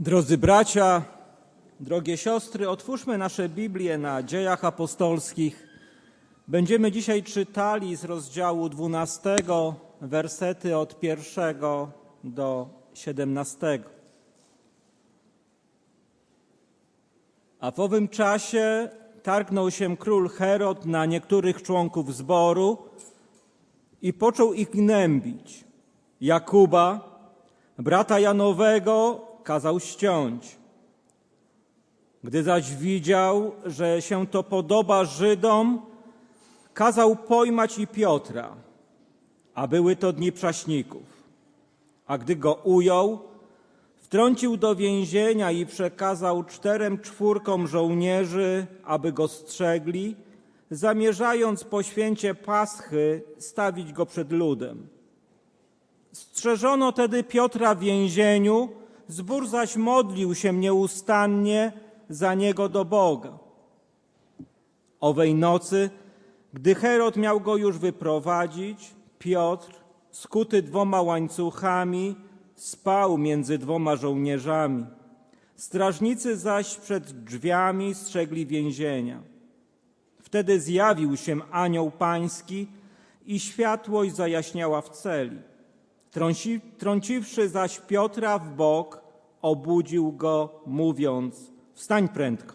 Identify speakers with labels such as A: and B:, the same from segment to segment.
A: Drodzy bracia, drogie siostry, otwórzmy nasze Biblię na dziejach apostolskich. Będziemy dzisiaj czytali z rozdziału 12, wersety od pierwszego do 17. A w owym czasie targnął się król Herod na niektórych członków zboru i począł ich gnębić. Jakuba, brata Janowego, kazał ściąć. Gdy zaś widział, że się to podoba Żydom, kazał pojmać i Piotra, a były to dni prześników. A gdy go ujął, wtrącił do więzienia i przekazał czterem czwórkom żołnierzy, aby go strzegli, zamierzając po święcie Paschy stawić go przed ludem. Strzeżono tedy Piotra w więzieniu, zbór zaś modlił się nieustannie za niego do Boga. Owej nocy, gdy Herod miał go już wyprowadzić, Piotr, skuty dwoma łańcuchami, spał między dwoma żołnierzami. Strażnicy zaś przed drzwiami strzegli więzienia. Wtedy zjawił się anioł pański i światłość zajaśniała w celi. Trąci, trąciwszy zaś Piotra w bok, obudził go, mówiąc: Wstań prędko.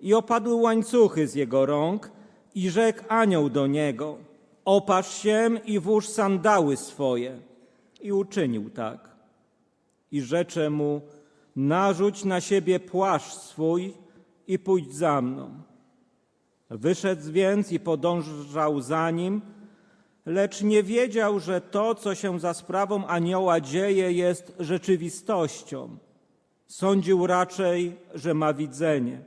A: I opadły łańcuchy z jego rąk, i rzekł anioł do niego: Opasz się i włóż sandały swoje. I uczynił tak. I rzecze mu: Narzuć na siebie płaszcz swój i pójdź za mną. Wyszedł więc i podążał za nim, lecz nie wiedział, że to, co się za sprawą anioła dzieje, jest rzeczywistością. Sądził raczej, że ma widzenie.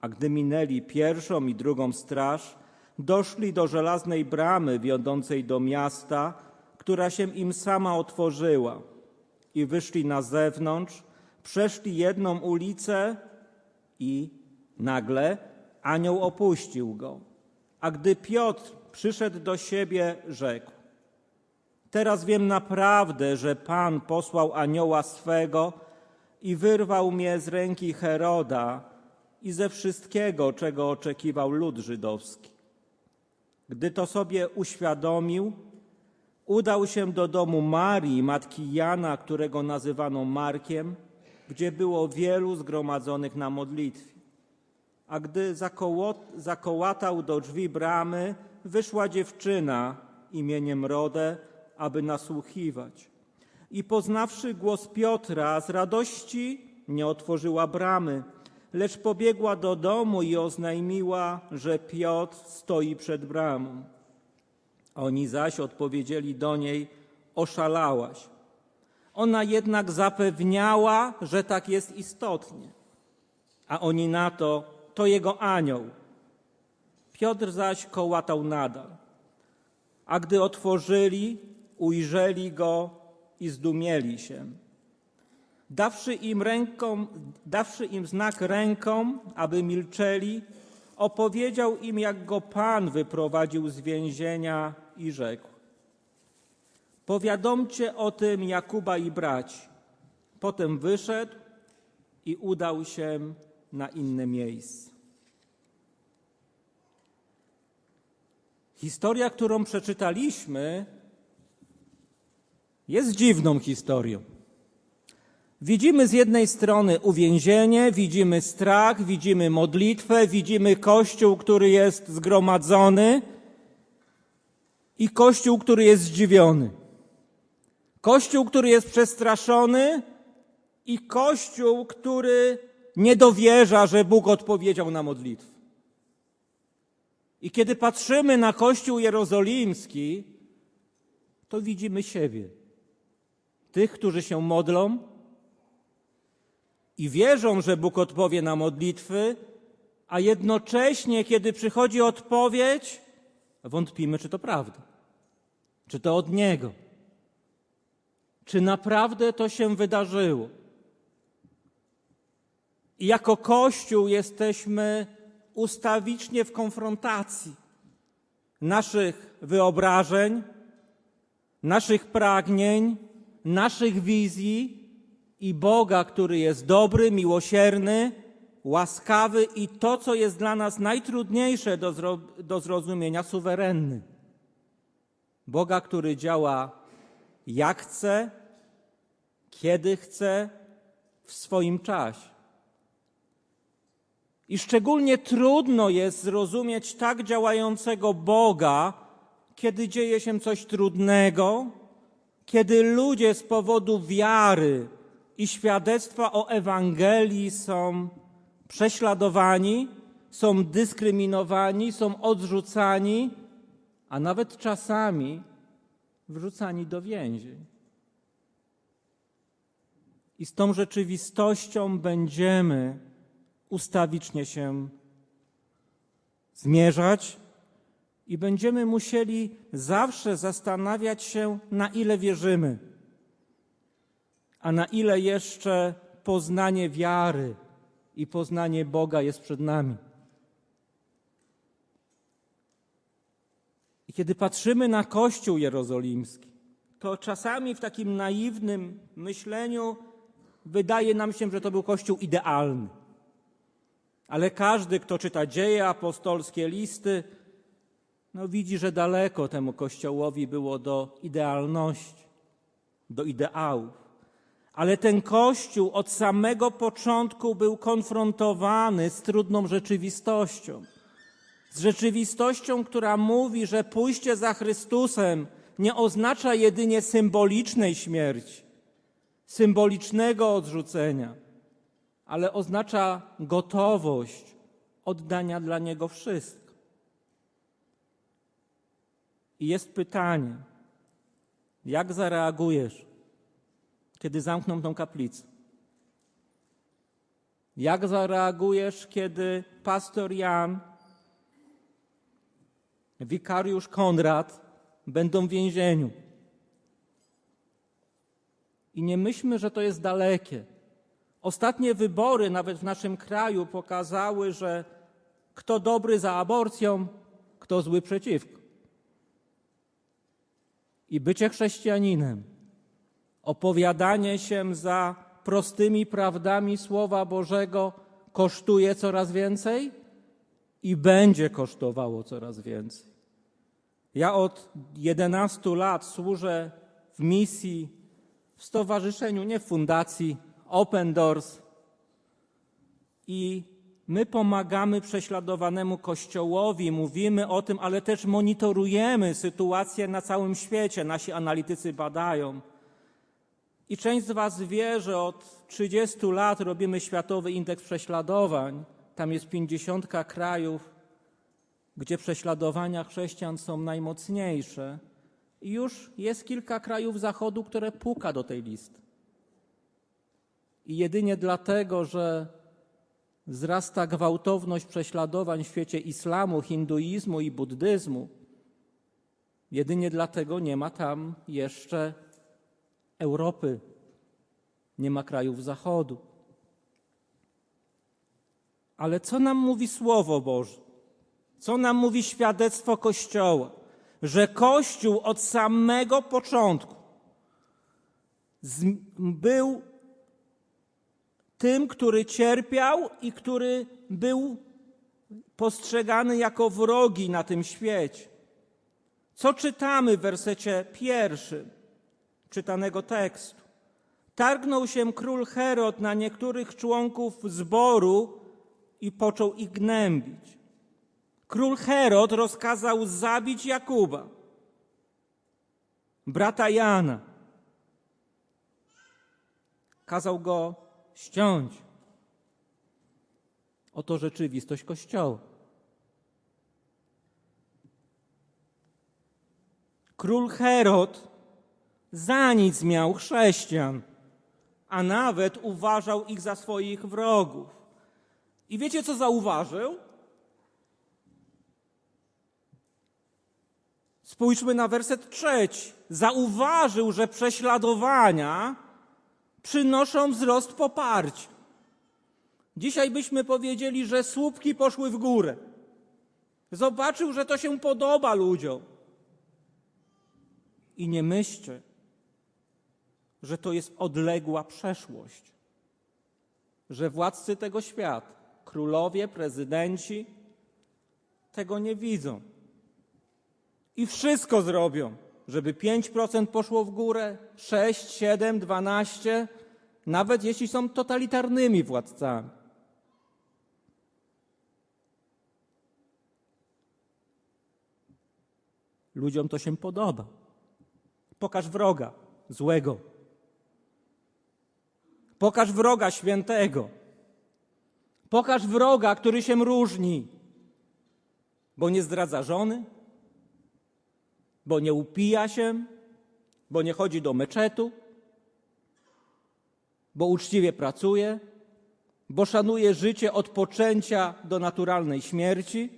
A: A gdy minęli pierwszą i drugą straż, doszli do żelaznej bramy wiodącej do miasta, która się im sama otworzyła. I wyszli na zewnątrz, przeszli jedną ulicę i nagle anioł opuścił go. A gdy Piotr przyszedł do siebie, rzekł: Teraz wiem naprawdę, że Pan posłał anioła swego i wyrwał mnie z ręki Heroda i ze wszystkiego, czego oczekiwał lud żydowski. Gdy to sobie uświadomił, udał się do domu Marii, matki Jana, którego nazywano Markiem, gdzie było wielu zgromadzonych na modlitwie. A gdy zakołatał do drzwi bramy, wyszła dziewczyna imieniem Rodę, aby nasłuchiwać. I poznawszy głos Piotra, z radości nie otworzyła bramy, lecz pobiegła do domu i oznajmiła, że Piotr stoi przed bramą. Oni zaś odpowiedzieli do niej: Oszalałaś. Ona jednak zapewniała, że tak jest istotnie. A oni na to: To jego anioł. Piotr zaś kołatał nadal. A gdy otworzyli, ujrzeli go i zdumieli się. Dawszy im, ręką, dawszy im znak ręką, aby milczeli, opowiedział im, jak go Pan wyprowadził z więzienia i rzekł: Powiadomcie o tym Jakuba i braci. Potem wyszedł i udał się na inne miejsce. Historia, którą przeczytaliśmy, jest dziwną historią. Widzimy z jednej strony uwięzienie, widzimy strach, widzimy modlitwę, widzimy kościół, który jest zgromadzony i kościół, który jest zdziwiony. Kościół, który jest przestraszony i kościół, który nie dowierza, że Bóg odpowiedział na modlitwę. I kiedy patrzymy na Kościół Jerozolimski, to widzimy siebie. Tych, którzy się modlą i wierzą, że Bóg odpowie na modlitwy, a jednocześnie, kiedy przychodzi odpowiedź, wątpimy, czy to prawda, czy to od Niego, czy naprawdę to się wydarzyło. I jako Kościół jesteśmy ustawicznie w konfrontacji naszych wyobrażeń, naszych pragnień, naszych wizji i Boga, który jest dobry, miłosierny, łaskawy i to, co jest dla nas najtrudniejsze do, zro do zrozumienia, suwerenny. Boga, który działa jak chce, kiedy chce, w swoim czasie. I szczególnie trudno jest zrozumieć tak działającego Boga, kiedy dzieje się coś trudnego, kiedy ludzie z powodu wiary i świadectwa o Ewangelii są prześladowani, są dyskryminowani, są odrzucani, a nawet czasami wrzucani do więzień. I z tą rzeczywistością będziemy ustawicznie się zmierzać i będziemy musieli zawsze zastanawiać się, na ile wierzymy, a na ile jeszcze poznanie wiary i poznanie Boga jest przed nami. I kiedy patrzymy na Kościół Jerozolimski, to czasami w takim naiwnym myśleniu wydaje nam się, że to był Kościół idealny. Ale każdy, kto czyta dzieje apostolskie, listy, no widzi, że daleko temu Kościołowi było do idealności, do ideałów. Ale ten Kościół od samego początku był konfrontowany z trudną rzeczywistością. Z rzeczywistością, która mówi, że pójście za Chrystusem nie oznacza jedynie symbolicznej śmierci, symbolicznego odrzucenia, ale oznacza gotowość oddania dla Niego wszystko. I jest pytanie, jak zareagujesz, kiedy zamkną tą kaplicę? Jak zareagujesz, kiedy pastor Jan, wikariusz Konrad będą w więzieniu? I nie myślmy, że to jest dalekie. Ostatnie wybory, nawet w naszym kraju, pokazały, że kto dobry za aborcją, kto zły przeciwko. I bycie chrześcijaninem, opowiadanie się za prostymi prawdami Słowa Bożego kosztuje coraz więcej i będzie kosztowało coraz więcej. Ja od 11 lat służę w misji, w stowarzyszeniu, nie w fundacji, Open Doors. I my pomagamy prześladowanemu Kościołowi, mówimy o tym, ale też monitorujemy sytuację na całym świecie. Nasi analitycy badają. I część z Was wie, że od 30 lat robimy Światowy Indeks Prześladowań. Tam jest 50 krajów, gdzie prześladowania chrześcijan są najmocniejsze. I już jest kilka krajów Zachodu, które puka do tej listy. I jedynie dlatego, że wzrasta gwałtowność prześladowań w świecie islamu, hinduizmu i buddyzmu, jedynie dlatego nie ma tam jeszcze Europy, nie ma krajów Zachodu. Ale co nam mówi Słowo Boże? Co nam mówi świadectwo Kościoła? Że Kościół od samego początku był tym, który cierpiał i który był postrzegany jako wrogi na tym świecie. Co czytamy w wersecie pierwszym czytanego tekstu? Targnął się król Herod na niektórych członków zboru i począł ich gnębić. Król Herod rozkazał zabić Jakuba, brata Jana. Kazał go ściąć. Oto rzeczywistość Kościoła. Król Herod za nic miał chrześcijan, a nawet uważał ich za swoich wrogów. I wiecie, co zauważył? Spójrzmy na werset trzeci. Zauważył, że prześladowania przynoszą wzrost poparcia. Dzisiaj byśmy powiedzieli, że słupki poszły w górę. Zobaczył, że to się podoba ludziom. I nie myślcie, że to jest odległa przeszłość, że władcy tego świata, królowie, prezydenci, tego nie widzą. I wszystko zrobią, żeby 5% poszło w górę, 6, 7, 12, nawet jeśli są totalitarnymi władcami. Ludziom to się podoba. Pokaż wroga złego. Pokaż wroga świętego. Pokaż wroga, który się różni, bo nie zdradza żony, bo nie upija się, bo nie chodzi do meczetu, bo uczciwie pracuje, bo szanuje życie od poczęcia do naturalnej śmierci.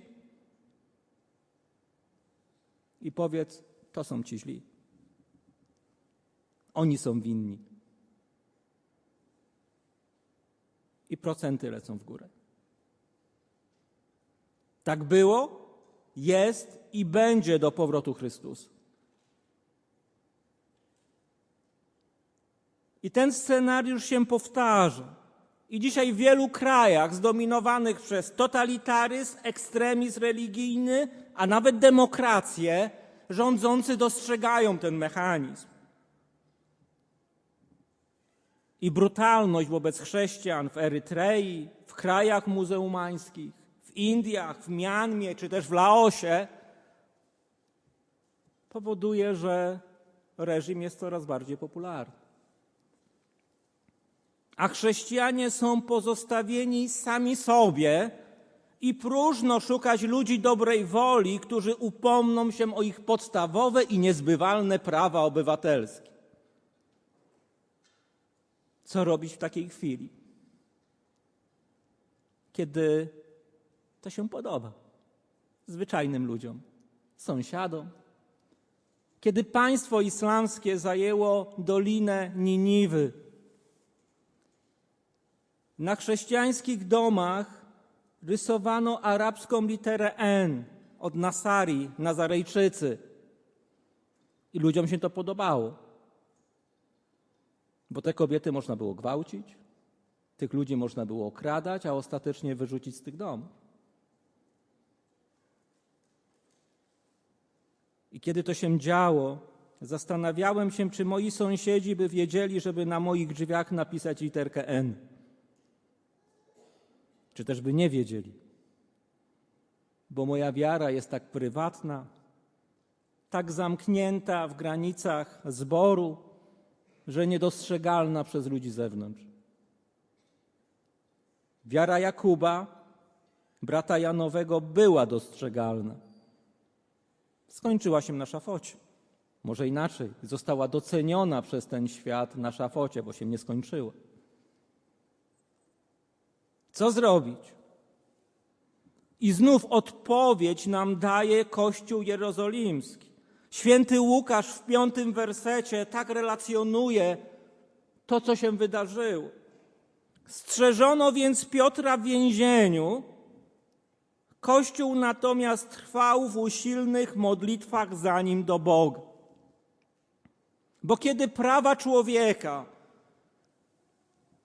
A: I powiedz, to są ci źli. Oni są winni. I procenty lecą w górę. Tak było, jest i będzie do powrotu Chrystusa. I ten scenariusz się powtarza. I dzisiaj w wielu krajach zdominowanych przez totalitaryzm, ekstremizm religijny, a nawet demokrację, rządzący dostrzegają ten mechanizm. I brutalność wobec chrześcijan w Erytrei, w krajach muzeumańskich, w Indiach, w Mianmie czy też w Laosie powoduje, że reżim jest coraz bardziej popularny. A chrześcijanie są pozostawieni sami sobie i próżno szukać ludzi dobrej woli, którzy upomną się o ich podstawowe i niezbywalne prawa obywatelskie. Co robić w takiej chwili? Kiedy to się podoba zwyczajnym ludziom, sąsiadom. Kiedy państwo islamskie zajęło dolinę Niniwy, na chrześcijańskich domach rysowano arabską literę N od Nasari, Nazarejczycy. I ludziom się to podobało. Bo te kobiety można było gwałcić, tych ludzi można było okradać, a ostatecznie wyrzucić z tych domów. I kiedy to się działo, zastanawiałem się, czy moi sąsiedzi by wiedzieli, żeby na moich drzwiach napisać literkę N czy też by nie wiedzieli. Bo moja wiara jest tak prywatna, tak zamknięta w granicach zboru, że niedostrzegalna przez ludzi z zewnątrz. Wiara Jakuba, brata Janowego, była dostrzegalna. Skończyła się na szafocie. Może inaczej, została doceniona przez ten świat na szafocie, bo się nie skończyła. Co zrobić? I znów odpowiedź nam daje Kościół Jerozolimski. Święty Łukasz w piątym wersecie tak relacjonuje to, co się wydarzyło. Strzeżono więc Piotra w więzieniu, Kościół natomiast trwał w usilnych modlitwach za nim do Boga. Bo kiedy prawa człowieka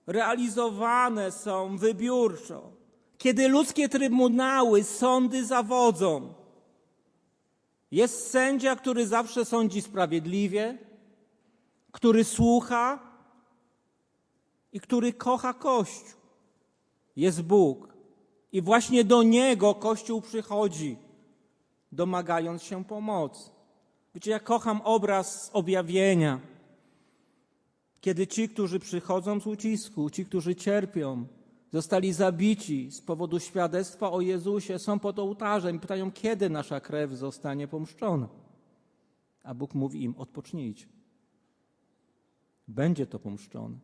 A: realizowane są wybiórczo, kiedy ludzkie trybunały, sądy zawodzą, jest sędzia, który zawsze sądzi sprawiedliwie, który słucha i który kocha Kościół. Jest Bóg. I właśnie do Niego Kościół przychodzi, domagając się pomocy. Wiecie, ja kocham obraz z objawienia kiedy ci, którzy przychodzą z ucisku, ci, którzy cierpią, zostali zabici z powodu świadectwa o Jezusie, są pod ołtarzem i pytają, kiedy nasza krew zostanie pomszczona. A Bóg mówi im: odpocznijcie. Będzie to pomszczone,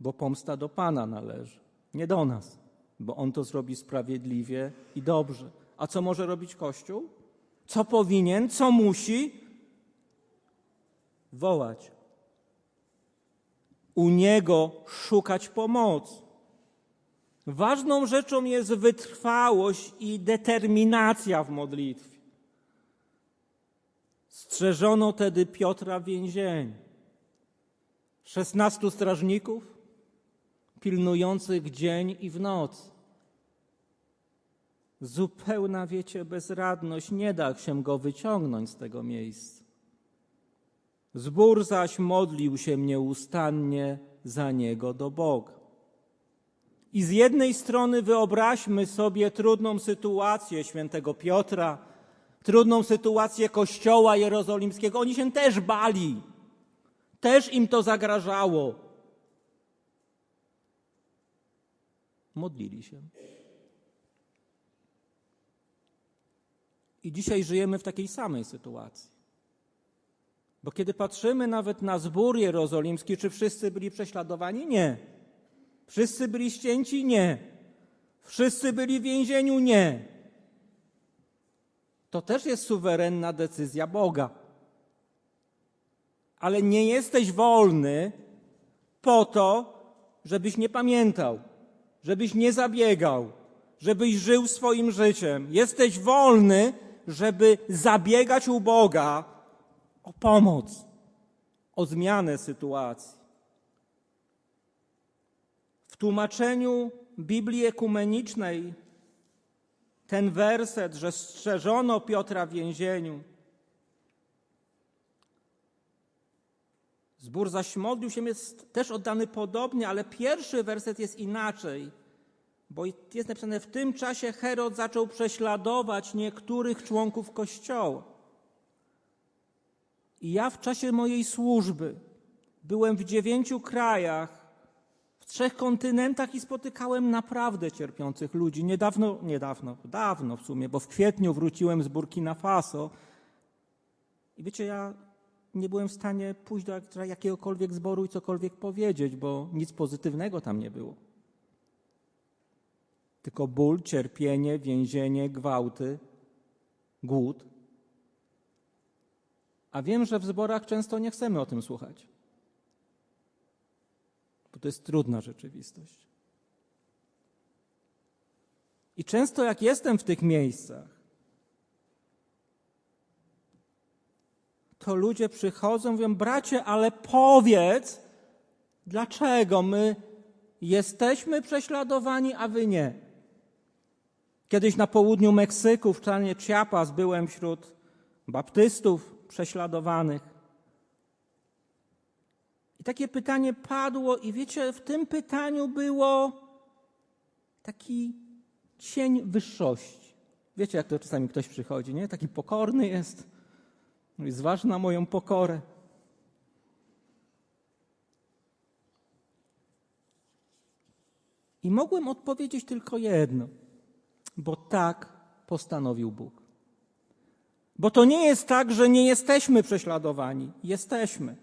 A: bo pomsta do Pana należy, nie do nas, bo On to zrobi sprawiedliwie i dobrze. A co może robić Kościół? Co powinien, co musi? Wołać u Niego szukać pomocy. Ważną rzeczą jest wytrwałość i determinacja w modlitwie. Strzeżono tedy Piotra w więzieniu. Szesnastu strażników pilnujących dzień i w noc. Zupełna, wiecie, bezradność, nie da się go wyciągnąć z tego miejsca. Zbór zaś modlił się nieustannie za niego do Boga. I z jednej strony wyobraźmy sobie trudną sytuację świętego Piotra, trudną sytuację Kościoła Jerozolimskiego. Oni się też bali, też im to zagrażało. Modlili się. I dzisiaj żyjemy w takiej samej sytuacji. Bo kiedy patrzymy nawet na zbór jerozolimski, czy wszyscy byli prześladowani? Nie. Wszyscy byli ścięci? Nie. Wszyscy byli w więzieniu? Nie. To też jest suwerenna decyzja Boga. Ale nie jesteś wolny po to, żebyś nie pamiętał, żebyś nie zabiegał, żebyś żył swoim życiem. Jesteś wolny, żeby zabiegać u Boga o pomoc, o zmianę sytuacji. W tłumaczeniu Biblii ekumenicznej ten werset, że strzeżono Piotra w więzieniu, Zbór zaś modlił się, jest też oddany podobnie, ale pierwszy werset jest inaczej, bo jest napisane, w tym czasie Herod zaczął prześladować niektórych członków Kościoła. I ja w czasie mojej służby byłem w dziewięciu krajach, w trzech kontynentach i spotykałem naprawdę cierpiących ludzi. Niedawno, niedawno, dawno w sumie, bo w kwietniu wróciłem z Burkina Faso. I wiecie, ja nie byłem w stanie pójść do jakiegokolwiek zboru i cokolwiek powiedzieć, bo nic pozytywnego tam nie było. Tylko ból, cierpienie, więzienie, gwałty, głód. A wiem, że w zborach często nie chcemy o tym słuchać, bo to jest trudna rzeczywistość. I często jak jestem w tych miejscach, to ludzie przychodzą, mówią, bracie, ale powiedz, dlaczego my jesteśmy prześladowani, a wy nie. Kiedyś na południu Meksyku, w stanie Chiapas, byłem wśród baptystów prześladowanych. I takie pytanie padło, i wiecie, w tym pytaniu było taki cień wyższości. Wiecie, jak to czasami ktoś przychodzi, nie? Taki pokorny jest Mówi, zważ na moją pokorę. I mogłem odpowiedzieć tylko jedno, bo tak postanowił Bóg. Bo to nie jest tak, że nie jesteśmy prześladowani. Jesteśmy.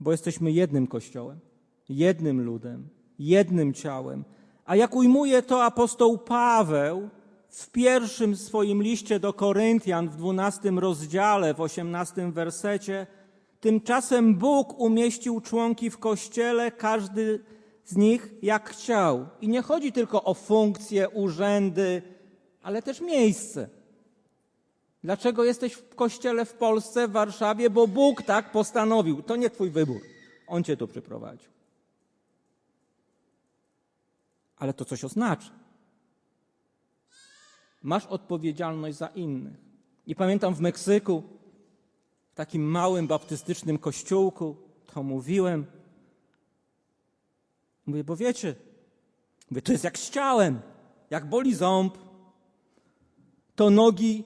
A: Bo jesteśmy jednym kościołem, jednym ludem, jednym ciałem. A jak ujmuje to apostoł Paweł, w pierwszym swoim liście do Koryntian w dwunastym rozdziale, w osiemnastym wersecie, tymczasem Bóg umieścił członki w kościele, każdy z nich jak chciał. I nie chodzi tylko o funkcje, urzędy, ale też miejsce. Dlaczego jesteś w kościele w Polsce, w Warszawie? Bo Bóg tak postanowił. To nie Twój wybór. On Cię tu przyprowadził. Ale to coś oznacza masz odpowiedzialność za innych. I pamiętam w Meksyku, w takim małym baptystycznym kościółku, to mówiłem. Mówię, bo wiecie, mówię, to jest jak z ciałem, jak boli ząb, to nogi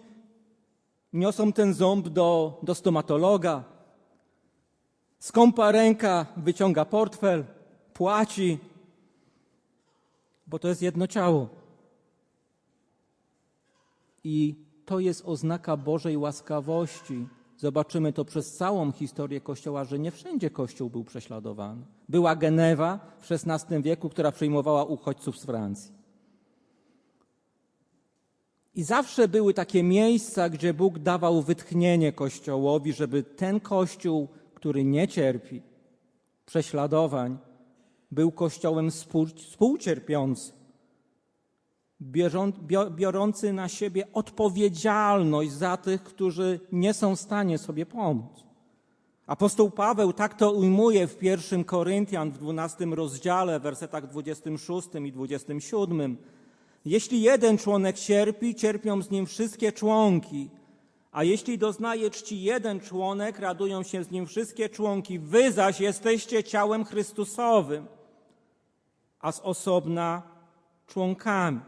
A: niosą ten ząb do, do stomatologa. Skąpa ręka wyciąga portfel, płaci, bo to jest jedno ciało. I to jest oznaka Bożej łaskawości. Zobaczymy to przez całą historię Kościoła, że nie wszędzie Kościół był prześladowany. Była Genewa w XVI wieku, która przyjmowała uchodźców z Francji. I zawsze były takie miejsca, gdzie Bóg dawał wytchnienie Kościołowi, żeby ten Kościół, który nie cierpi prześladowań, był Kościołem współcierpiącym biorący na siebie odpowiedzialność za tych, którzy nie są w stanie sobie pomóc. Apostoł Paweł tak to ujmuje w 1 Koryntian w 12 rozdziale, wersetach 26 i 27. Jeśli jeden członek cierpi, cierpią z nim wszystkie członki. A jeśli doznaje czci jeden członek, radują się z nim wszystkie członki. Wy zaś jesteście ciałem Chrystusowym, a z osobna członkami.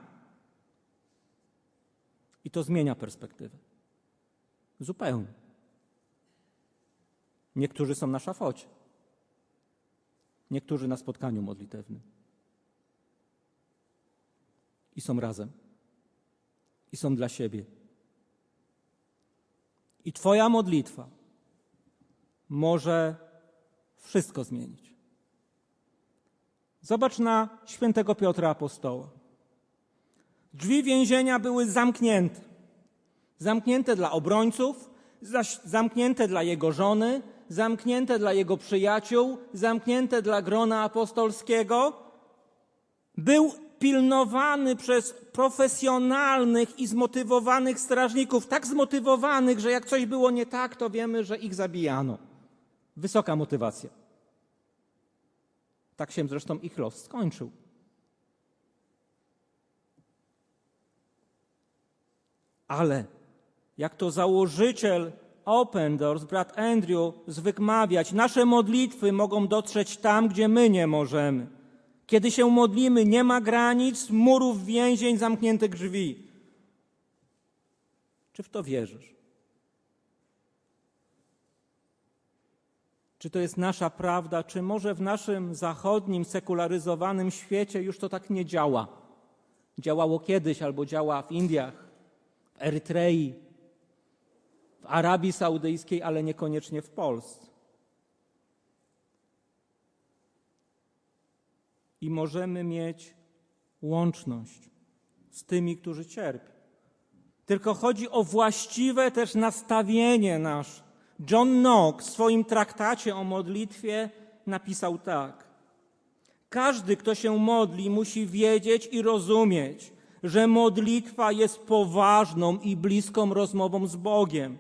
A: I to zmienia perspektywę. Zupełnie. Niektórzy są na szafocie, niektórzy na spotkaniu modlitewnym. I są razem. I są dla siebie. I Twoja modlitwa może wszystko zmienić. Zobacz na świętego Piotra Apostoła. Drzwi więzienia były zamknięte. Zamknięte dla obrońców, zamknięte dla jego żony, zamknięte dla jego przyjaciół, zamknięte dla grona apostolskiego. Był pilnowany przez profesjonalnych i zmotywowanych strażników, tak zmotywowanych, że jak coś było nie tak, to wiemy, że ich zabijano. Wysoka motywacja. Tak się zresztą ich los skończył. Ale jak to założyciel Open Doors, brat Andrew, zwykł mawiać, nasze modlitwy mogą dotrzeć tam, gdzie my nie możemy. Kiedy się modlimy, nie ma granic, murów, więzień, zamkniętych drzwi. Czy w to wierzysz? Czy to jest nasza prawda, czy może w naszym zachodnim, sekularyzowanym świecie już to tak nie działa? Działało kiedyś albo działa w Indiach, w Erytrei, w Arabii Saudyjskiej, ale niekoniecznie w Polsce. I możemy mieć łączność z tymi, którzy cierpią. Tylko chodzi o właściwe też nastawienie nasze. John Knox w swoim traktacie o modlitwie napisał tak. Każdy, kto się modli, musi wiedzieć i rozumieć, że modlitwa jest poważną i bliską rozmową z Bogiem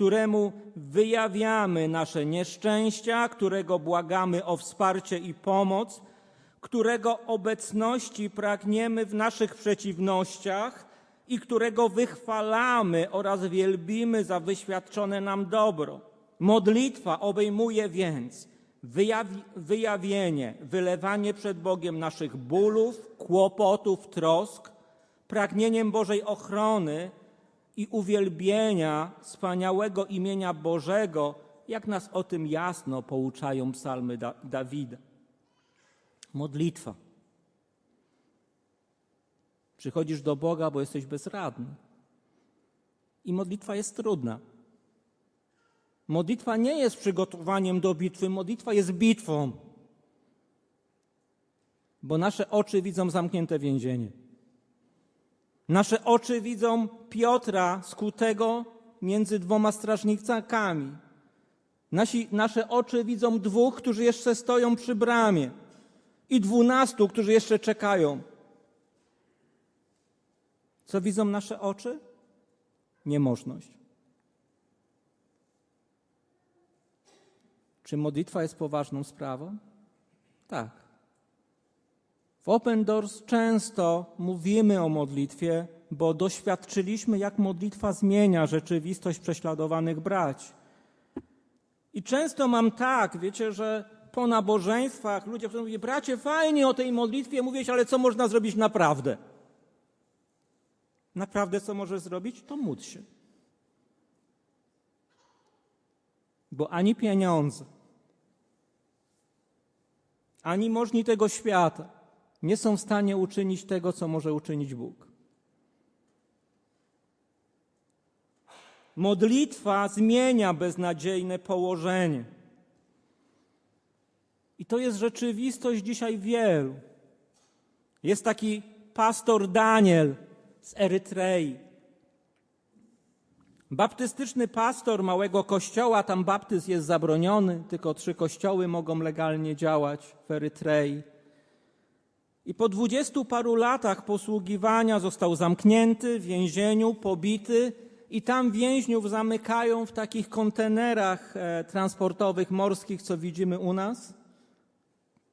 A: któremu wyjawiamy nasze nieszczęścia, którego błagamy o wsparcie i pomoc, którego obecności pragniemy w naszych przeciwnościach i którego wychwalamy oraz wielbimy za wyświadczone nam dobro. Modlitwa obejmuje więc wyjawi wyjawienie, wylewanie przed Bogiem naszych bólów, kłopotów, trosk, pragnieniem Bożej ochrony i uwielbienia wspaniałego imienia Bożego, jak nas o tym jasno pouczają psalmy da Dawida. Modlitwa. Przychodzisz do Boga, bo jesteś bezradny. I modlitwa jest trudna. Modlitwa nie jest przygotowaniem do bitwy, modlitwa jest bitwą. Bo nasze oczy widzą zamknięte więzienie. Nasze oczy widzą Piotra skutego między dwoma strażnikami. Nasi, nasze oczy widzą dwóch, którzy jeszcze stoją przy bramie i dwunastu, którzy jeszcze czekają. Co widzą nasze oczy? Niemożność. Czy modlitwa jest poważną sprawą? Tak. W Open Doors często mówimy o modlitwie, bo doświadczyliśmy, jak modlitwa zmienia rzeczywistość prześladowanych braci. I często mam tak, wiecie, że po nabożeństwach ludzie mówią, bracie, fajnie o tej modlitwie mówić, ale co można zrobić naprawdę? Naprawdę co możesz zrobić? To módl się. Bo ani pieniądze, ani możni tego świata, nie są w stanie uczynić tego, co może uczynić Bóg. Modlitwa zmienia beznadziejne położenie. I to jest rzeczywistość dzisiaj wielu. Jest taki pastor Daniel z Erytrei. Baptystyczny pastor małego kościoła, tam baptyzm jest zabroniony, tylko trzy kościoły mogą legalnie działać w Erytrei. I po dwudziestu paru latach posługiwania został zamknięty w więzieniu, pobity i tam więźniów zamykają w takich kontenerach e, transportowych morskich, co widzimy u nas.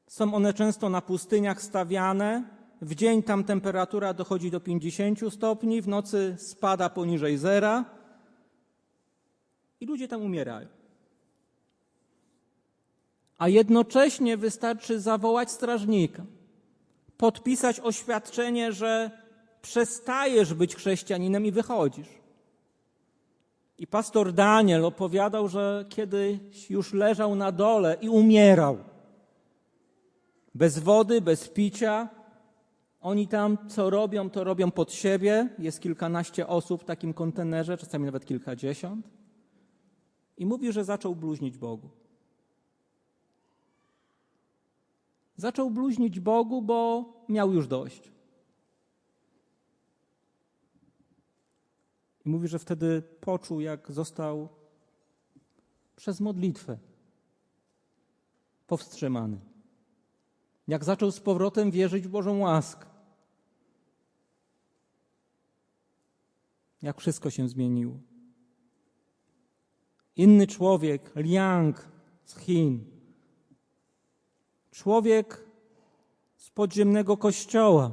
A: Są one często na pustyniach stawiane. W dzień tam temperatura dochodzi do 50 stopni, w nocy spada poniżej zera i ludzie tam umierają. A jednocześnie wystarczy zawołać strażnika, podpisać oświadczenie, że przestajesz być chrześcijaninem i wychodzisz. I pastor Daniel opowiadał, że kiedyś już leżał na dole i umierał. Bez wody, bez picia. Oni tam co robią, to robią pod siebie. Jest kilkanaście osób w takim kontenerze, czasami nawet kilkadziesiąt. I mówi, że zaczął bluźnić Bogu. Zaczął bluźnić Bogu, bo miał już dość. I mówi, że wtedy poczuł, jak został przez modlitwę powstrzymany. Jak zaczął z powrotem wierzyć w Bożą łaskę. Jak wszystko się zmieniło. Inny człowiek, Liang z Chin, człowiek z podziemnego kościoła,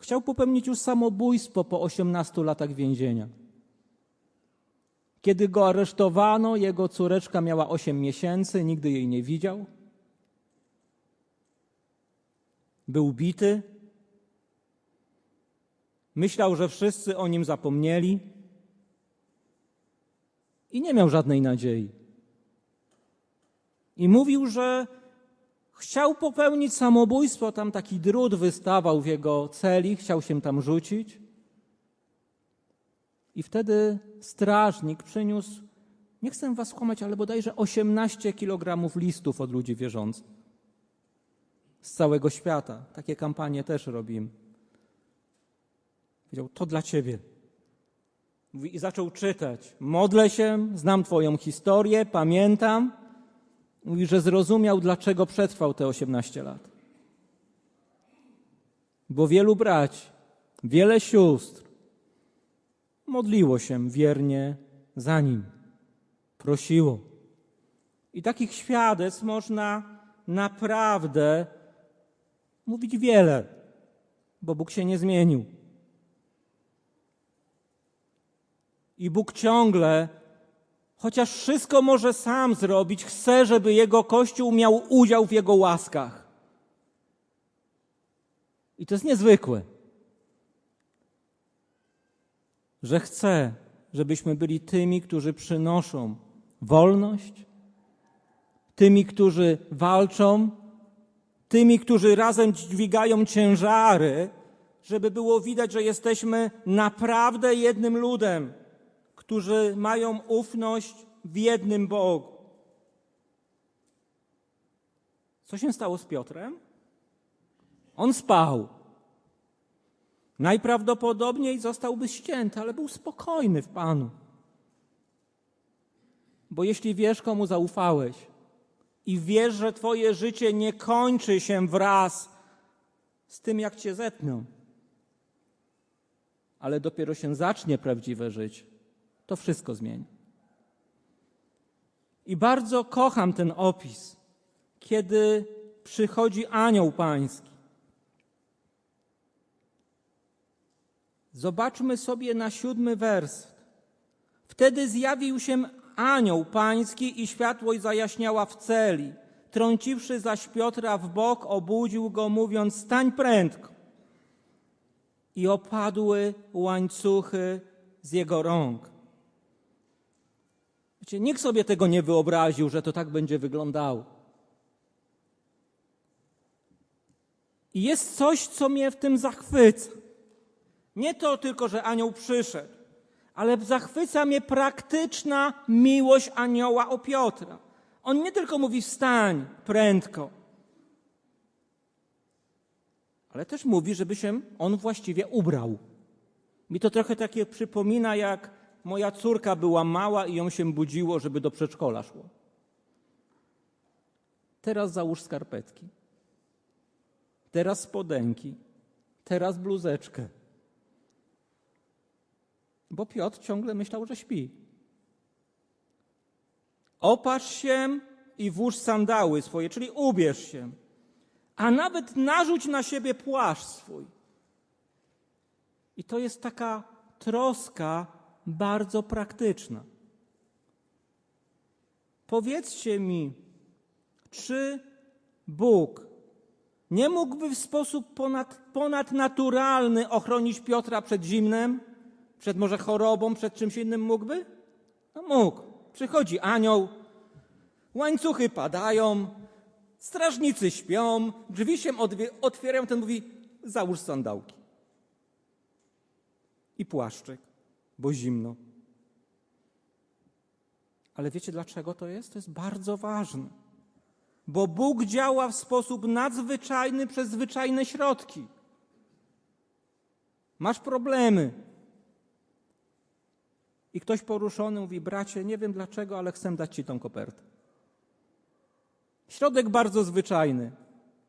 A: Chciał popełnić już samobójstwo po 18 latach więzienia. Kiedy go aresztowano, jego córeczka miała 8 miesięcy, nigdy jej nie widział. Był bity. Myślał, że wszyscy o nim zapomnieli i nie miał żadnej nadziei. I mówił, że Chciał popełnić samobójstwo, tam taki drut wystawał w jego celi, chciał się tam rzucić. I wtedy strażnik przyniósł, nie chcę was kłamać, ale bodajże 18 kg listów od ludzi wierzących. Z całego świata. Takie kampanie też robimy. Powiedział, to dla ciebie. I zaczął czytać. Modlę się, znam twoją historię, pamiętam. Mówi, że zrozumiał, dlaczego przetrwał te 18 lat. Bo wielu braci, wiele sióstr modliło się wiernie za nim, prosiło. I takich świadectw można naprawdę mówić wiele, bo Bóg się nie zmienił. I Bóg ciągle chociaż wszystko może sam zrobić, chce, żeby jego Kościół miał udział w jego łaskach. I to jest niezwykłe, że chce, żebyśmy byli tymi, którzy przynoszą wolność, tymi, którzy walczą, tymi, którzy razem dźwigają ciężary, żeby było widać, że jesteśmy naprawdę jednym ludem którzy mają ufność w jednym Bogu. Co się stało z Piotrem? On spał. Najprawdopodobniej zostałby ścięty, ale był spokojny w Panu. Bo jeśli wiesz, komu zaufałeś i wiesz, że Twoje życie nie kończy się wraz z tym, jak Cię zetną, ale dopiero się zacznie prawdziwe życie, to wszystko zmieni. I bardzo kocham ten opis, kiedy przychodzi anioł pański. Zobaczmy sobie na siódmy werset. Wtedy zjawił się anioł pański i światłość zajaśniała w celi. Trąciwszy zaś Piotra w bok, obudził go, mówiąc: Stań prędko. I opadły łańcuchy z jego rąk. Wiecie, nikt sobie tego nie wyobraził, że to tak będzie wyglądało. I jest coś, co mnie w tym zachwyca. Nie to tylko, że anioł przyszedł, ale zachwyca mnie praktyczna miłość anioła o Piotra. On nie tylko mówi wstań prędko, ale też mówi, żeby się on właściwie ubrał. Mi to trochę takie przypomina, jak moja córka była mała i ją się budziło, żeby do przedszkola szło. Teraz załóż skarpetki. Teraz spodenki. Teraz bluzeczkę. Bo Piotr ciągle myślał, że śpi. Opatrz się i włóż sandały swoje, czyli ubierz się, a nawet narzuć na siebie płaszcz swój. I to jest taka troska bardzo praktyczna. Powiedzcie mi, czy Bóg nie mógłby w sposób ponad, ponadnaturalny ochronić Piotra przed zimnem, przed może chorobą, przed czymś innym mógłby? No mógł. Przychodzi anioł, łańcuchy padają, strażnicy śpią, drzwi się otwierają, ten mówi, załóż sandałki. I płaszczyk, bo zimno. Ale wiecie dlaczego to jest? To jest bardzo ważne. Bo Bóg działa w sposób nadzwyczajny przez zwyczajne środki. Masz problemy. I ktoś poruszony mówi: Bracie, nie wiem dlaczego, ale chcę dać ci tą kopertę. Środek bardzo zwyczajny.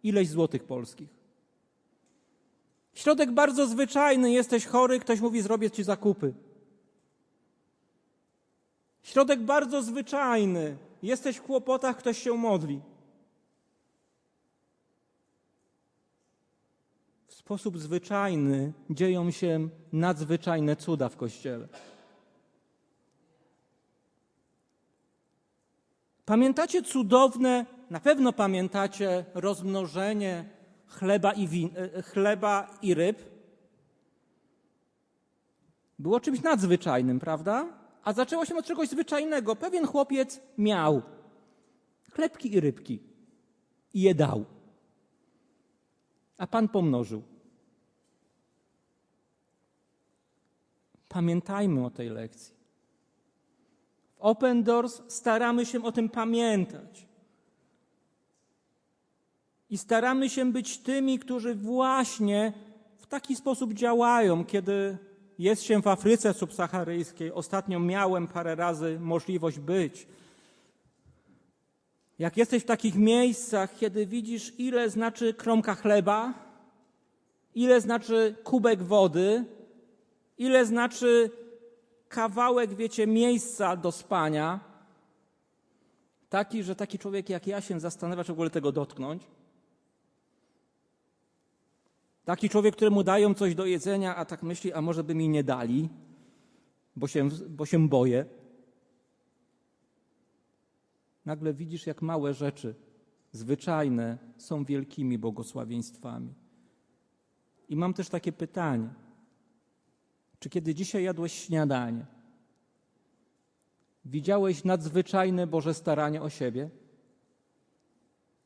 A: Ileś złotych polskich. Środek bardzo zwyczajny. Jesteś chory, ktoś mówi: Zrobię ci zakupy. Środek bardzo zwyczajny. Jesteś w kłopotach, ktoś się modli. W sposób zwyczajny dzieją się nadzwyczajne cuda w Kościele. Pamiętacie cudowne, na pewno pamiętacie rozmnożenie chleba i, win, e, chleba i ryb? Było czymś nadzwyczajnym, prawda? A zaczęło się od czegoś zwyczajnego. Pewien chłopiec miał chlebki i rybki i je dał. A Pan pomnożył. Pamiętajmy o tej lekcji. W Open Doors staramy się o tym pamiętać. I staramy się być tymi, którzy właśnie w taki sposób działają, kiedy jest się w Afryce subsaharyjskiej. Ostatnio miałem parę razy możliwość być. Jak jesteś w takich miejscach, kiedy widzisz, ile znaczy kromka chleba, ile znaczy kubek wody, ile znaczy kawałek, wiecie, miejsca do spania, taki, że taki człowiek jak ja się zastanawia, czy w ogóle tego dotknąć. Taki człowiek, któremu dają coś do jedzenia, a tak myśli, a może by mi nie dali, bo się, bo się boję. Nagle widzisz, jak małe rzeczy, zwyczajne, są wielkimi błogosławieństwami. I mam też takie pytanie. Czy kiedy dzisiaj jadłeś śniadanie, widziałeś nadzwyczajne Boże staranie o siebie?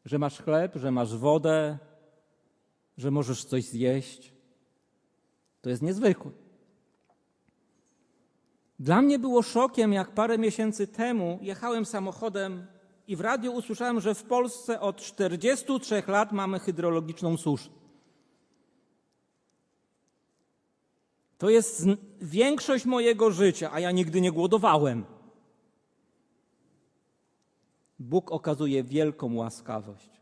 A: Że masz chleb, że masz wodę, że możesz coś zjeść. To jest niezwykłe. Dla mnie było szokiem, jak parę miesięcy temu jechałem samochodem i w radiu usłyszałem, że w Polsce od 43 lat mamy hydrologiczną suszę. To jest większość mojego życia, a ja nigdy nie głodowałem. Bóg okazuje wielką łaskawość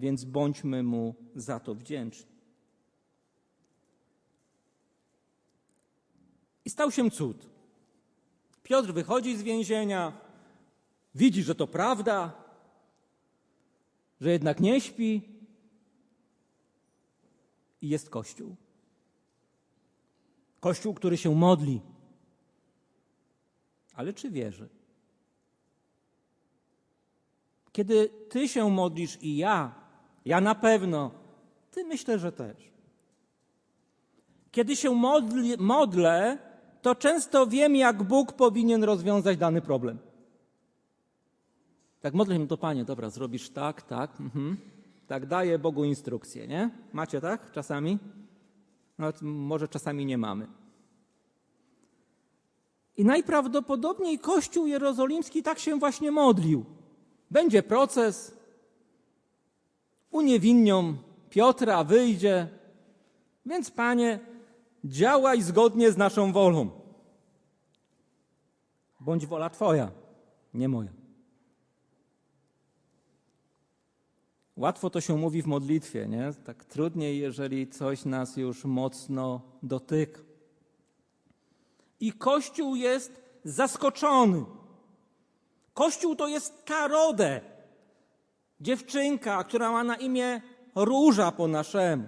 A: więc bądźmy Mu za to wdzięczni. I stał się cud. Piotr wychodzi z więzienia, widzi, że to prawda, że jednak nie śpi i jest Kościół. Kościół, który się modli. Ale czy wierzy? Kiedy Ty się modlisz i ja, ja na pewno, Ty myślę, że też. Kiedy się modli, modlę, to często wiem, jak Bóg powinien rozwiązać dany problem. Tak modlę się, to Panie, dobra, zrobisz tak, tak, mhm. tak, daję Bogu instrukcję, nie? Macie tak czasami? No, może czasami nie mamy. I najprawdopodobniej Kościół Jerozolimski tak się właśnie modlił. Będzie proces, uniewinnią Piotra, wyjdzie. Więc, Panie, działaj zgodnie z naszą wolą. Bądź wola Twoja, nie moja. Łatwo to się mówi w modlitwie, nie? Tak trudniej, jeżeli coś nas już mocno dotyka. I Kościół jest zaskoczony. Kościół to jest ta rodę, dziewczynka, która ma na imię Róża po naszemu.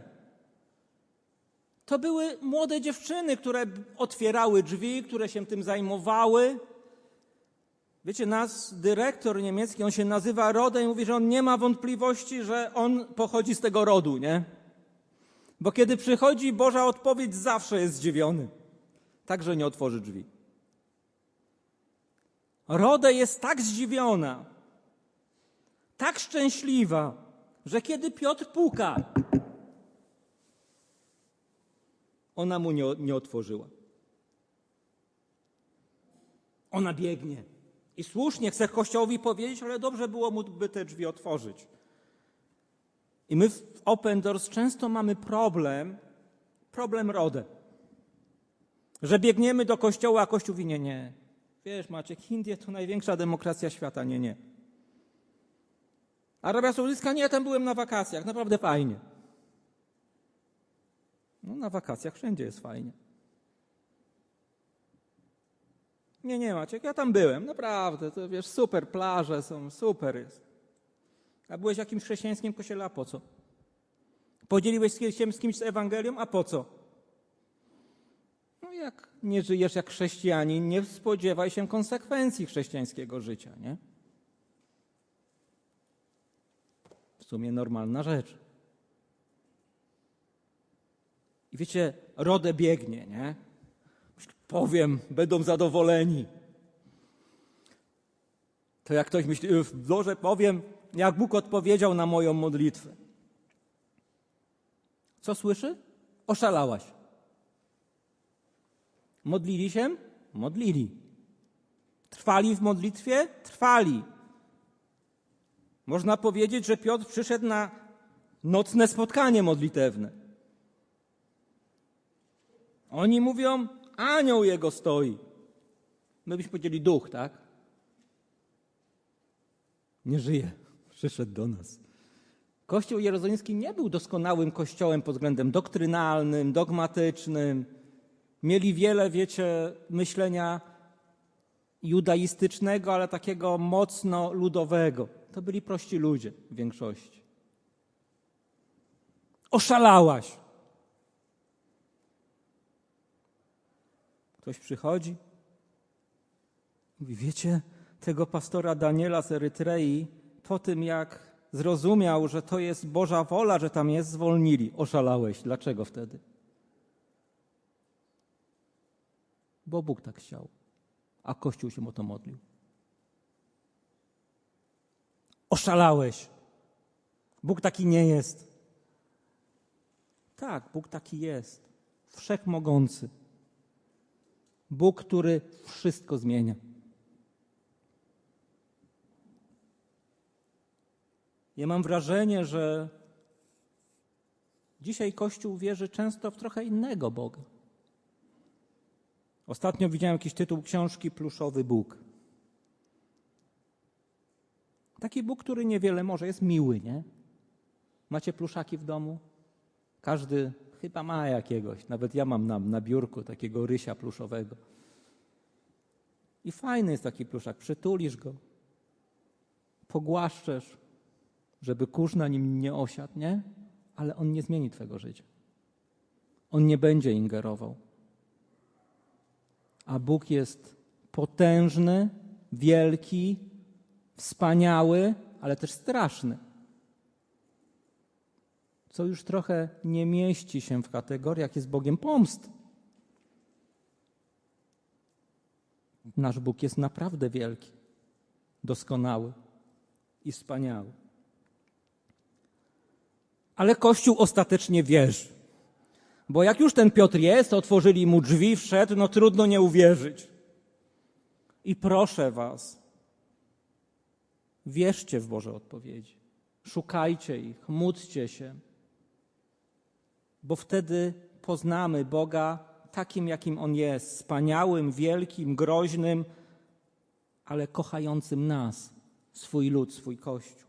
A: To były młode dziewczyny, które otwierały drzwi, które się tym zajmowały. Wiecie, nas dyrektor niemiecki, on się nazywa Rodem i mówi, że on nie ma wątpliwości, że on pochodzi z tego rodu, nie? Bo kiedy przychodzi Boża odpowiedź, zawsze jest zdziwiony. Także nie otworzy drzwi. Rode jest tak zdziwiona, tak szczęśliwa, że kiedy Piotr puka, ona mu nie, nie otworzyła. Ona biegnie. I słusznie chce Kościołowi powiedzieć, ale dobrze było mu by te drzwi otworzyć. I my w Open Doors często mamy problem, problem rodę. Że biegniemy do kościoła, a kościół mówi nie, nie. Wiesz Maciek, Indie to największa demokracja świata, nie, nie. Arabia Saudyjska, nie, tam byłem na wakacjach, naprawdę fajnie. No na wakacjach wszędzie jest fajnie. Nie, nie Maciek, ja tam byłem, naprawdę, to wiesz, super, plaże są, super jest. A byłeś jakimś chrześcijańskim kościele, a po co? Podzieliłeś się z kimś z Ewangelią, a po co? No jak nie żyjesz jak chrześcijanin, nie spodziewaj się konsekwencji chrześcijańskiego życia, nie? W sumie normalna rzecz. I wiecie, rodę biegnie, nie? Powiem, będą zadowoleni. To jak ktoś myśli, może powiem, jak Bóg odpowiedział na moją modlitwę. Co słyszy? Oszalałaś. Modlili się? Modlili. Trwali w modlitwie? Trwali. Można powiedzieć, że Piotr przyszedł na nocne spotkanie modlitewne. Oni mówią, anioł jego stoi. My byśmy powiedzieli duch, tak? Nie żyje. Przyszedł do nas. Kościół jerozolimski nie był doskonałym kościołem pod względem doktrynalnym, dogmatycznym. Mieli wiele, wiecie, myślenia judaistycznego, ale takiego mocno ludowego. To byli prości ludzie w większości. Oszalałaś. Ktoś przychodzi, mówi, wiecie, tego pastora Daniela z Erytrei, po tym jak zrozumiał, że to jest Boża wola, że tam jest, zwolnili. Oszalałeś. Dlaczego wtedy? Bo Bóg tak chciał, a Kościół się o to modlił. Oszalałeś. Bóg taki nie jest. Tak, Bóg taki jest. Wszechmogący. Bóg, który wszystko zmienia. Ja mam wrażenie, że dzisiaj Kościół wierzy często w trochę innego Boga. Ostatnio widziałem jakiś tytuł książki Pluszowy Bóg. Taki Bóg, który niewiele może, jest miły, nie? Macie pluszaki w domu? Każdy chyba ma jakiegoś. Nawet ja mam na, na biurku takiego rysia pluszowego. I fajny jest taki pluszak. Przytulisz go, pogłaszczesz, żeby kurz na nim nie osiadł, nie? Ale on nie zmieni Twojego życia. On nie będzie ingerował. A Bóg jest potężny, wielki, wspaniały, ale też straszny. Co już trochę nie mieści się w kategoriach, jest Bogiem pomst. Nasz Bóg jest naprawdę wielki, doskonały i wspaniały. Ale Kościół ostatecznie wierzy. Bo jak już ten Piotr jest, otworzyli mu drzwi, wszedł, no trudno nie uwierzyć. I proszę Was, wierzcie w Boże odpowiedzi. Szukajcie ich, módlcie się, bo wtedy poznamy Boga takim, jakim On jest wspaniałym, wielkim, groźnym, ale kochającym nas, swój lud, swój Kościół.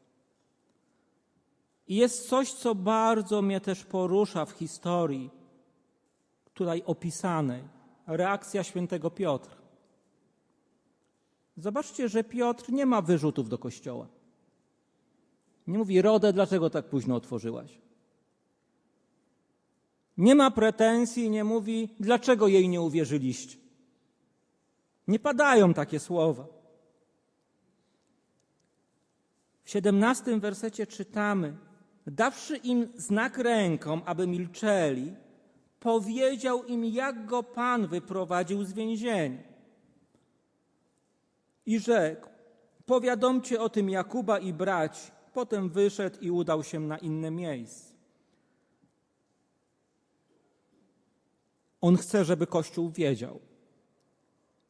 A: I jest coś, co bardzo mnie też porusza w historii tutaj opisanej. reakcja świętego Piotra. Zobaczcie, że Piotr nie ma wyrzutów do kościoła. Nie mówi, Rodę, dlaczego tak późno otworzyłaś? Nie ma pretensji, nie mówi, dlaczego jej nie uwierzyliście. Nie padają takie słowa. W siedemnastym wersecie czytamy, dawszy im znak ręką, aby milczeli, powiedział im, jak go Pan wyprowadził z więzienia. I rzekł, powiadomcie o tym Jakuba i brać. Potem wyszedł i udał się na inne miejsce. On chce, żeby Kościół wiedział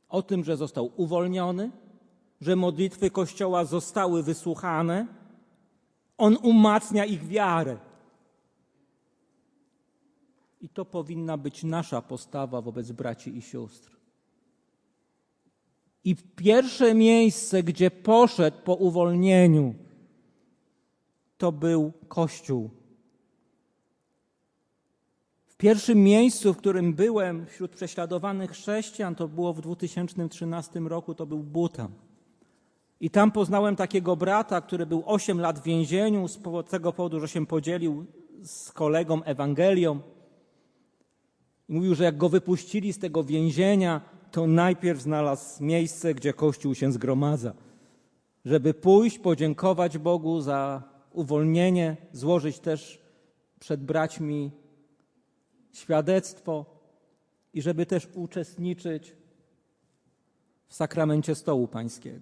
A: o tym, że został uwolniony, że modlitwy Kościoła zostały wysłuchane. On umacnia ich wiarę. I to powinna być nasza postawa wobec braci i sióstr. I pierwsze miejsce, gdzie poszedł po uwolnieniu, to był Kościół. W pierwszym miejscu, w którym byłem wśród prześladowanych chrześcijan, to było w 2013 roku, to był Butan. I tam poznałem takiego brata, który był 8 lat w więzieniu z tego powodu, że się podzielił z kolegą Ewangelią. I mówił, że jak go wypuścili z tego więzienia, to najpierw znalazł miejsce, gdzie Kościół się zgromadza, żeby pójść, podziękować Bogu za uwolnienie, złożyć też przed braćmi świadectwo i żeby też uczestniczyć w sakramencie stołu pańskiego,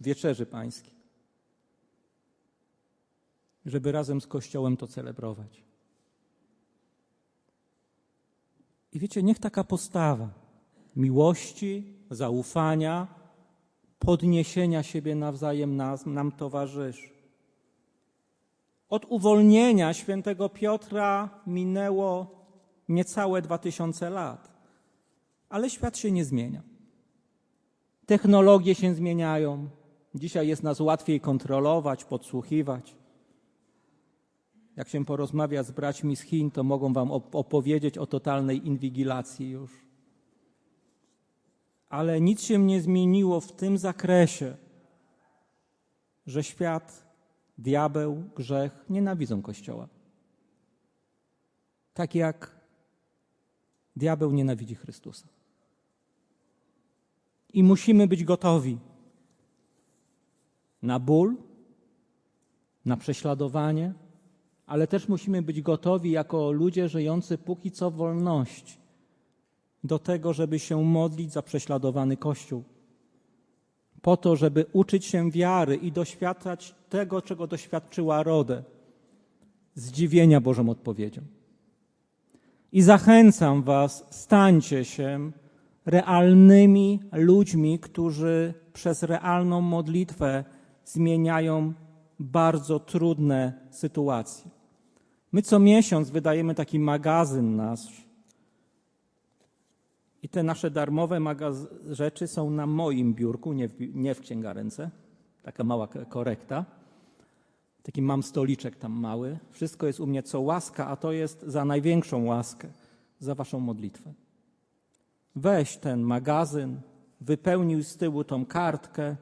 A: wieczerzy pańskiej. Żeby razem z Kościołem to celebrować. I wiecie, niech taka postawa miłości, zaufania, podniesienia siebie nawzajem nas, nam towarzyszy. Od uwolnienia świętego Piotra minęło niecałe dwa tysiące lat, ale świat się nie zmienia. Technologie się zmieniają. Dzisiaj jest nas łatwiej kontrolować, podsłuchiwać. Jak się porozmawia z braćmi z Chin, to mogą wam opowiedzieć o totalnej inwigilacji już. Ale nic się nie zmieniło w tym zakresie, że świat, diabeł, grzech nienawidzą Kościoła. Tak jak diabeł nienawidzi Chrystusa. I musimy być gotowi na ból, na prześladowanie, ale też musimy być gotowi jako ludzie żyjący póki co w wolności do tego, żeby się modlić za prześladowany Kościół. Po to, żeby uczyć się wiary i doświadczać tego, czego doświadczyła Rodę, zdziwienia Bożą odpowiedzią. I zachęcam Was, stańcie się realnymi ludźmi, którzy przez realną modlitwę zmieniają bardzo trudne sytuacje. My co miesiąc wydajemy taki magazyn nasz. I te nasze darmowe rzeczy są na moim biurku, nie w, nie w. Taka mała korekta. Taki mam stoliczek tam mały. Wszystko jest u mnie co łaska, a to jest za największą łaskę, za waszą modlitwę. Weź ten magazyn, wypełnił z tyłu tą kartkę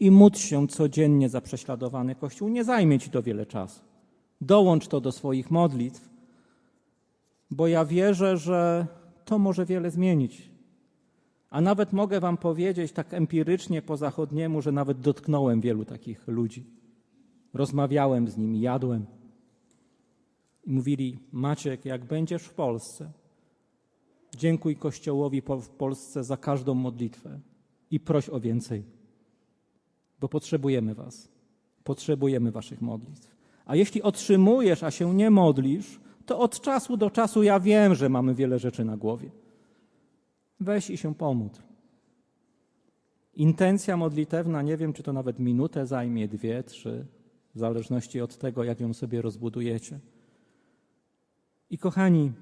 A: i módl się codziennie za prześladowany Kościół. Nie zajmie ci to wiele czasu. Dołącz to do swoich modlitw, bo ja wierzę, że to może wiele zmienić. A nawet mogę Wam powiedzieć tak empirycznie po zachodniemu, że nawet dotknąłem wielu takich ludzi. Rozmawiałem z nimi, jadłem. I mówili: Maciek, jak będziesz w Polsce, dziękuj Kościołowi w Polsce za każdą modlitwę i proś o więcej, bo potrzebujemy Was. Potrzebujemy Waszych modlitw. A jeśli otrzymujesz, a się nie modlisz, to od czasu do czasu ja wiem, że mamy wiele rzeczy na głowie. Weź i się pomódl. Intencja modlitewna, nie wiem, czy to nawet minutę zajmie, dwie, trzy, w zależności od tego, jak ją sobie rozbudujecie. I kochani,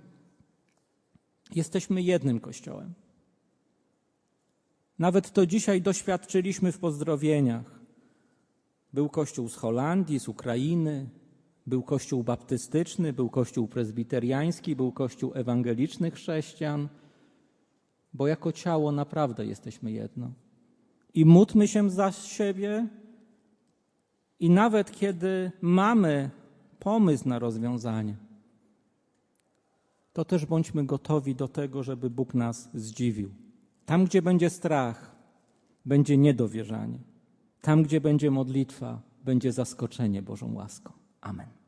A: jesteśmy jednym kościołem. Nawet to dzisiaj doświadczyliśmy w pozdrowieniach. Był kościół z Holandii, z Ukrainy, był kościół baptystyczny, był kościół prezbiteriański, był kościół ewangelicznych chrześcijan. bo jako ciało naprawdę jesteśmy jedno. I módlmy się za siebie, i nawet kiedy mamy pomysł na rozwiązanie, to też bądźmy gotowi do tego, żeby Bóg nas zdziwił. Tam, gdzie będzie strach, będzie niedowierzanie. Tam, gdzie będzie modlitwa, będzie zaskoczenie Bożą łaską. Amen.